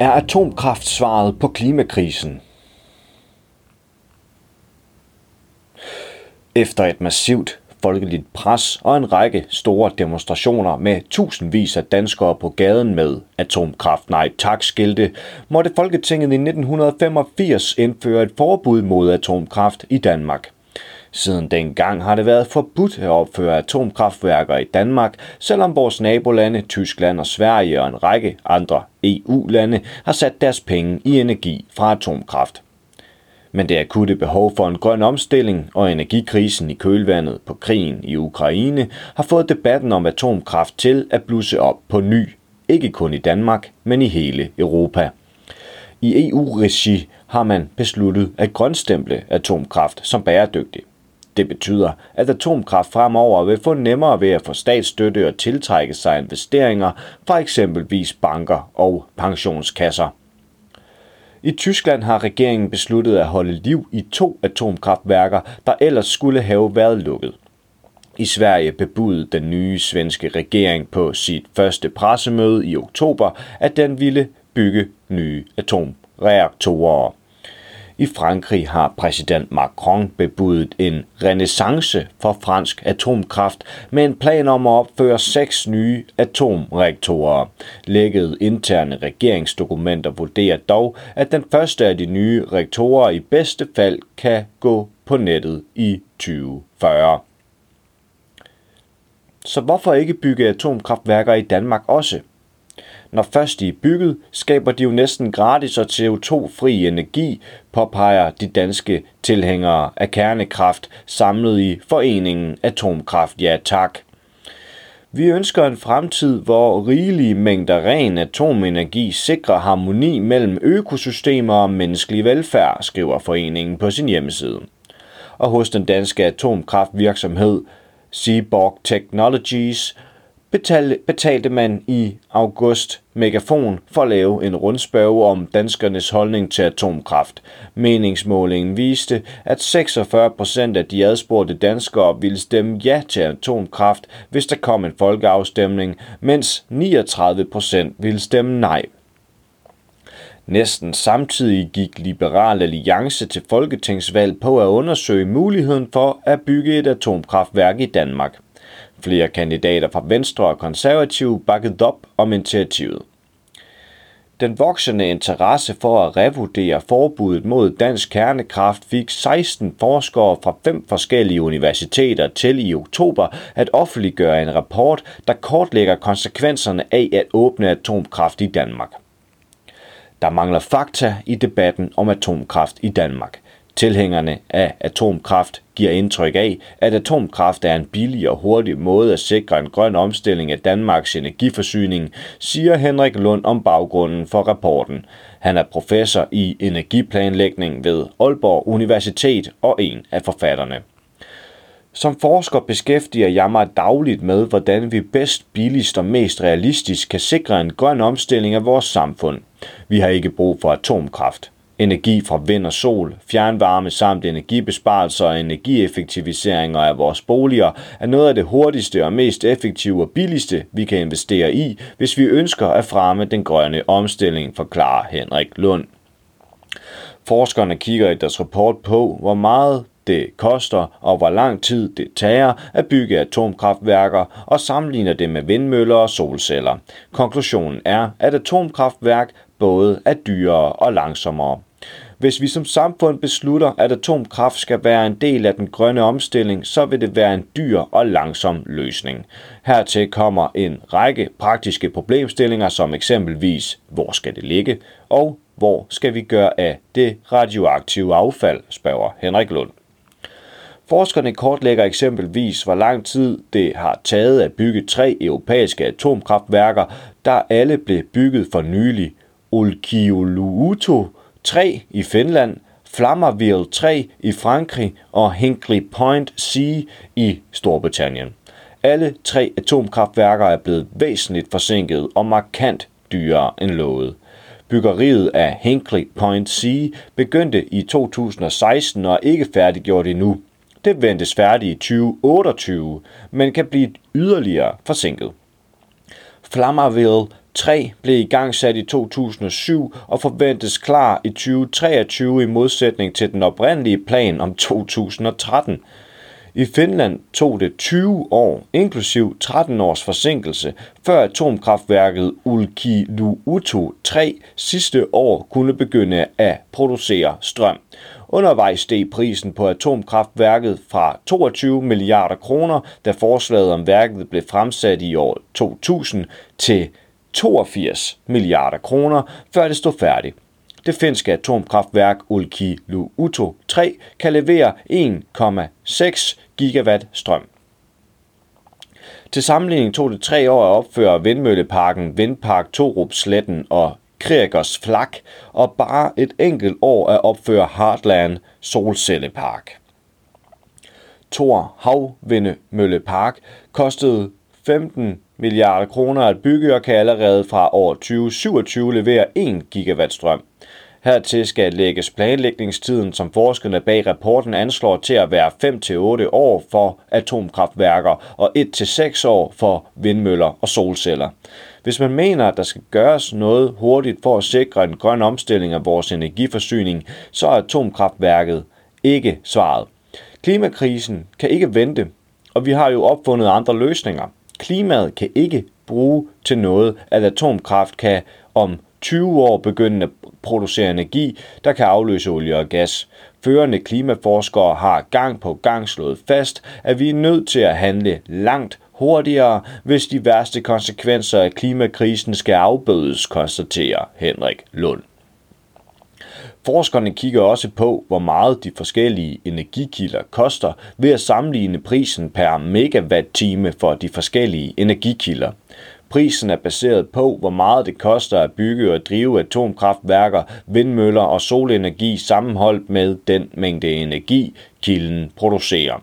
Er atomkraft svaret på klimakrisen? Efter et massivt folkeligt pres og en række store demonstrationer med tusindvis af danskere på gaden med atomkraft nej tak skilte, måtte Folketinget i 1985 indføre et forbud mod atomkraft i Danmark. Siden dengang har det været forbudt at opføre atomkraftværker i Danmark, selvom vores nabolande Tyskland og Sverige og en række andre EU-lande har sat deres penge i energi fra atomkraft. Men det akutte behov for en grøn omstilling og energikrisen i kølvandet på krigen i Ukraine har fået debatten om atomkraft til at blusse op på ny. Ikke kun i Danmark, men i hele Europa. I EU-regi har man besluttet at grønstemple atomkraft som bæredygtig. Det betyder, at atomkraft fremover vil få nemmere ved at få statsstøtte og tiltrække sig investeringer fra eksempelvis banker og pensionskasser. I Tyskland har regeringen besluttet at holde liv i to atomkraftværker, der ellers skulle have været lukket. I Sverige bebudede den nye svenske regering på sit første pressemøde i oktober, at den ville bygge nye atomreaktorer. I Frankrig har præsident Macron bebudet en renaissance for fransk atomkraft med en plan om at opføre seks nye atomreaktorer. Lækkede interne regeringsdokumenter vurderer dog, at den første af de nye reaktorer i bedste fald kan gå på nettet i 2040. Så hvorfor ikke bygge atomkraftværker i Danmark også? Når først de er bygget, skaber de jo næsten gratis og CO2-fri energi, påpeger de danske tilhængere af kernekraft samlet i foreningen Atomkraft Ja Tak. Vi ønsker en fremtid, hvor rigelige mængder ren atomenergi sikrer harmoni mellem økosystemer og menneskelig velfærd, skriver foreningen på sin hjemmeside. Og hos den danske atomkraftvirksomhed Seaborg Technologies betalte, betalte man i august Megafon for at lave en rundspørge om danskernes holdning til atomkraft. Meningsmålingen viste, at 46 procent af de adspurgte danskere ville stemme ja til atomkraft, hvis der kom en folkeafstemning, mens 39 procent ville stemme nej. Næsten samtidig gik Liberal Alliance til folketingsvalg på at undersøge muligheden for at bygge et atomkraftværk i Danmark. Flere kandidater fra Venstre og Konservative bakkede op om initiativet. Den voksende interesse for at revurdere forbuddet mod dansk kernekraft fik 16 forskere fra fem forskellige universiteter til i oktober at offentliggøre en rapport, der kortlægger konsekvenserne af at åbne atomkraft i Danmark. Der mangler fakta i debatten om atomkraft i Danmark. Tilhængerne af atomkraft giver indtryk af, at atomkraft er en billig og hurtig måde at sikre en grøn omstilling af Danmarks energiforsyning, siger Henrik Lund om baggrunden for rapporten. Han er professor i energiplanlægning ved Aalborg Universitet og en af forfatterne. Som forsker beskæftiger jeg mig dagligt med, hvordan vi bedst, billigst og mest realistisk kan sikre en grøn omstilling af vores samfund. Vi har ikke brug for atomkraft. Energi fra vind og sol, fjernvarme samt energibesparelser og energieffektiviseringer af vores boliger er noget af det hurtigste og mest effektive og billigste, vi kan investere i, hvis vi ønsker at fremme den grønne omstilling, forklarer Henrik Lund. Forskerne kigger i deres rapport på, hvor meget det koster og hvor lang tid det tager at bygge atomkraftværker og sammenligner det med vindmøller og solceller. Konklusionen er, at atomkraftværk både er dyrere og langsommere. Hvis vi som samfund beslutter, at atomkraft skal være en del af den grønne omstilling, så vil det være en dyr og langsom løsning. Hertil kommer en række praktiske problemstillinger, som eksempelvis, hvor skal det ligge, og hvor skal vi gøre af det radioaktive affald, spørger Henrik Lund. Forskerne kortlægger eksempelvis, hvor lang tid det har taget at bygge tre europæiske atomkraftværker, der alle blev bygget for nylig. Olkiluoto 3 i Finland, Flammerville 3 i Frankrig og Hinkley Point C i Storbritannien. Alle tre atomkraftværker er blevet væsentligt forsinket og markant dyrere end lovet. Byggeriet af Hinkley Point C begyndte i 2016 og er ikke færdiggjort endnu. Det ventes færdigt i 2028, men kan blive yderligere forsinket. Flammerville 3 blev i gang sat i 2007 og forventes klar i 2023 i modsætning til den oprindelige plan om 2013. I Finland tog det 20 år, inklusiv 13 års forsinkelse, før atomkraftværket Ulkiluoto 3 sidste år kunne begynde at producere strøm. Undervejs steg prisen på atomkraftværket fra 22 milliarder kroner, da forslaget om værket blev fremsat i år 2000, til 82 milliarder kroner, før det stod færdigt. Det finske atomkraftværk Olkiluoto 3 kan levere 1,6 gigawatt strøm. Til sammenligning tog det tre år at opføre vindmølleparken Vindpark Torup Sletten og Kriegers Flak, og bare et enkelt år at opføre Heartland Solcellepark. Thor Havvindemøllepark kostede 15 milliarder kroner at bygge og kan allerede fra år 2027 levere 1 gigawatt strøm. Hertil skal lægges planlægningstiden, som forskerne bag rapporten anslår til at være 5-8 år for atomkraftværker og 1-6 år for vindmøller og solceller. Hvis man mener, at der skal gøres noget hurtigt for at sikre en grøn omstilling af vores energiforsyning, så er atomkraftværket ikke svaret. Klimakrisen kan ikke vente, og vi har jo opfundet andre løsninger. Klimaet kan ikke bruge til noget, at atomkraft kan om 20 år begynde at producere energi, der kan afløse olie og gas. Førende klimaforskere har gang på gang slået fast, at vi er nødt til at handle langt hurtigere, hvis de værste konsekvenser af klimakrisen skal afbødes, konstaterer Henrik Lund. Forskerne kigger også på, hvor meget de forskellige energikilder koster ved at sammenligne prisen per megawatt-time for de forskellige energikilder. Prisen er baseret på, hvor meget det koster at bygge og drive atomkraftværker, vindmøller og solenergi sammenholdt med den mængde energi, kilden producerer.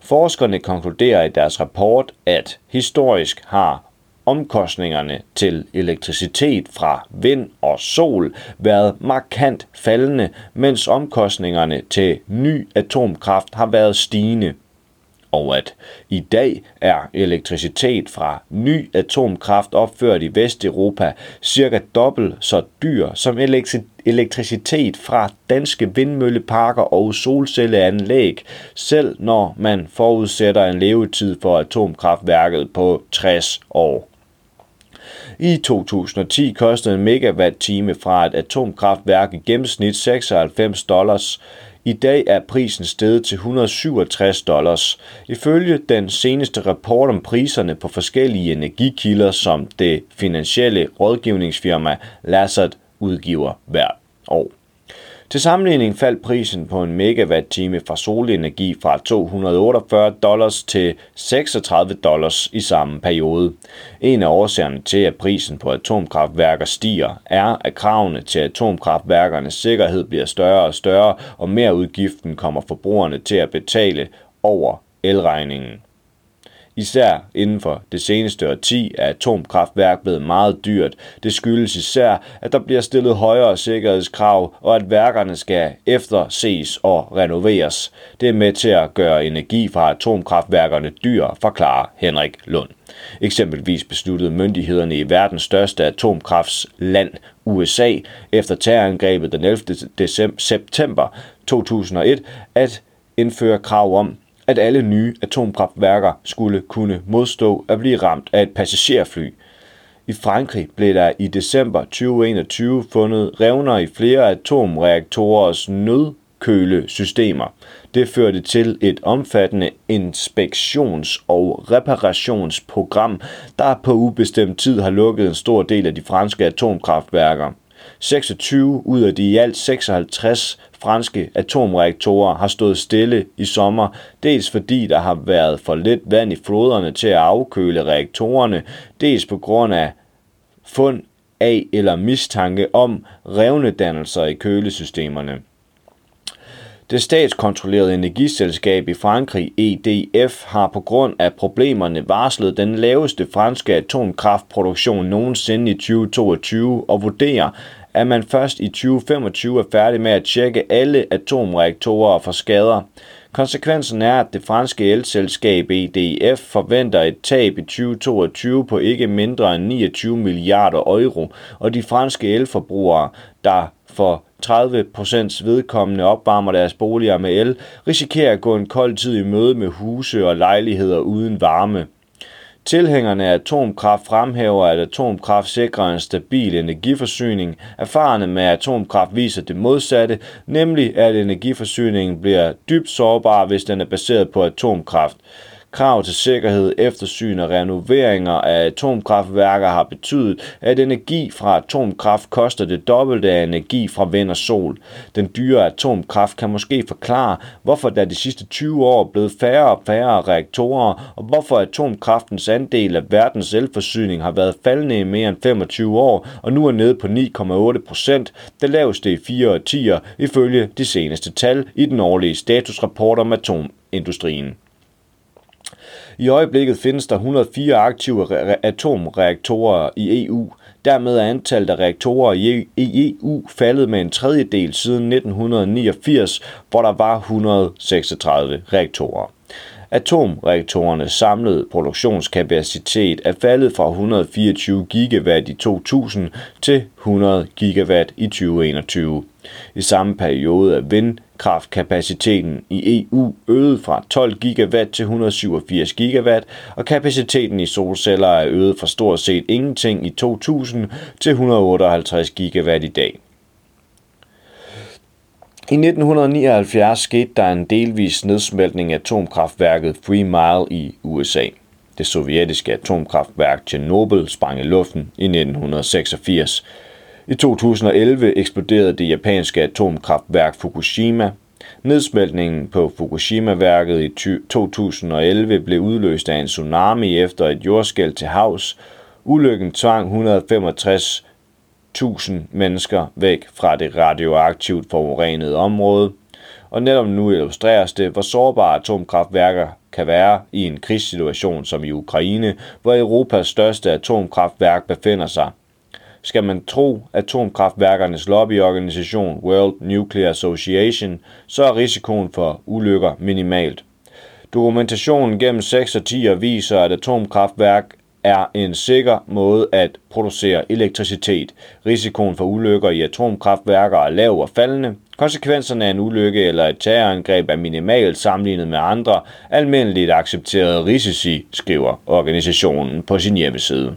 Forskerne konkluderer i deres rapport, at historisk har omkostningerne til elektricitet fra vind og sol været markant faldende, mens omkostningerne til ny atomkraft har været stigende og at i dag er elektricitet fra ny atomkraft opført i Vesteuropa cirka dobbelt så dyr som elektricitet fra danske vindmølleparker og solcelleanlæg, selv når man forudsætter en levetid for atomkraftværket på 60 år. I 2010 kostede en megawatt-time fra et atomkraftværk i gennemsnit 96 dollars. I dag er prisen steget til 167 dollars. Ifølge den seneste rapport om priserne på forskellige energikilder, som det finansielle rådgivningsfirma Lazard udgiver hvert år. Til sammenligning faldt prisen på en megawatt-time fra solenergi fra 248 dollars til 36 dollars i samme periode. En af årsagerne til, at prisen på atomkraftværker stiger, er, at kravene til atomkraftværkernes sikkerhed bliver større og større, og mere udgiften kommer forbrugerne til at betale over elregningen. Især inden for det seneste årti er atomkraftværk blevet meget dyrt. Det skyldes især, at der bliver stillet højere sikkerhedskrav, og at værkerne skal efterses og renoveres. Det er med til at gøre energi fra atomkraftværkerne dyr, forklarer Henrik Lund. Eksempelvis besluttede myndighederne i verdens største atomkraftsland, USA, efter terrorangrebet den 11. september 2001, at indføre krav om, at alle nye atomkraftværker skulle kunne modstå at blive ramt af et passagerfly. I Frankrig blev der i december 2021 fundet revner i flere atomreaktorers nødkølesystemer. Det førte til et omfattende inspektions- og reparationsprogram, der på ubestemt tid har lukket en stor del af de franske atomkraftværker. 26 ud af de i alt 56 franske atomreaktorer har stået stille i sommer, dels fordi der har været for lidt vand i floderne til at afkøle reaktorerne, dels på grund af fund af eller mistanke om revnedannelser i kølesystemerne. Det statskontrollerede energiselskab i Frankrig, EDF, har på grund af problemerne varslet den laveste franske atomkraftproduktion nogensinde i 2022 og vurderer, at man først i 2025 er færdig med at tjekke alle atomreaktorer for skader. Konsekvensen er, at det franske elselskab EDF forventer et tab i 2022 på ikke mindre end 29 milliarder euro, og de franske elforbrugere, der for 30% vedkommende opvarmer deres boliger med el, risikerer at gå en kold tid i møde med huse og lejligheder uden varme. Tilhængerne af atomkraft fremhæver, at atomkraft sikrer en stabil energiforsyning. Erfarne med atomkraft viser det modsatte, nemlig at energiforsyningen bliver dybt sårbar, hvis den er baseret på atomkraft. Krav til sikkerhed, eftersyn og renoveringer af atomkraftværker har betydet, at energi fra atomkraft koster det dobbelte af energi fra vind og sol. Den dyre atomkraft kan måske forklare, hvorfor der de sidste 20 år er blevet færre og færre reaktorer, og hvorfor atomkraftens andel af verdens elforsyning har været faldende i mere end 25 år, og nu er nede på 9,8 procent, det laveste i fire årtier, ifølge de seneste tal i den årlige statusrapport om atomindustrien. I øjeblikket findes der 104 aktive atomreaktorer i EU. Dermed er antallet af reaktorer i EU faldet med en tredjedel siden 1989, hvor der var 136 reaktorer. Atomreaktorernes samlede produktionskapacitet er faldet fra 124 gigawatt i 2000 til 100 gigawatt i 2021. I samme periode er vind, vindkraftkapaciteten i EU øget fra 12 gigawatt til 187 gigawatt, og kapaciteten i solceller er øget fra stort set ingenting i 2000 til 158 gigawatt i dag. I 1979 skete der en delvis nedsmeltning af atomkraftværket Three Mile i USA. Det sovjetiske atomkraftværk Chernobyl sprang i luften i 1986. I 2011 eksploderede det japanske atomkraftværk Fukushima. Nedsmeltningen på Fukushima-værket i 2011 blev udløst af en tsunami efter et jordskæld til havs. Ulykken tvang 165.000 mennesker væk fra det radioaktivt forurenede område. Og netop nu illustreres det, hvor sårbare atomkraftværker kan være i en krigssituation som i Ukraine, hvor Europas største atomkraftværk befinder sig. Skal man tro atomkraftværkernes lobbyorganisation World Nuclear Association, så er risikoen for ulykker minimalt. Dokumentationen gennem 6 og 10 viser, at atomkraftværk er en sikker måde at producere elektricitet. Risikoen for ulykker i atomkraftværker er lav og faldende. Konsekvenserne af en ulykke eller et terrorangreb er minimalt sammenlignet med andre almindeligt accepterede risici, skriver organisationen på sin hjemmeside.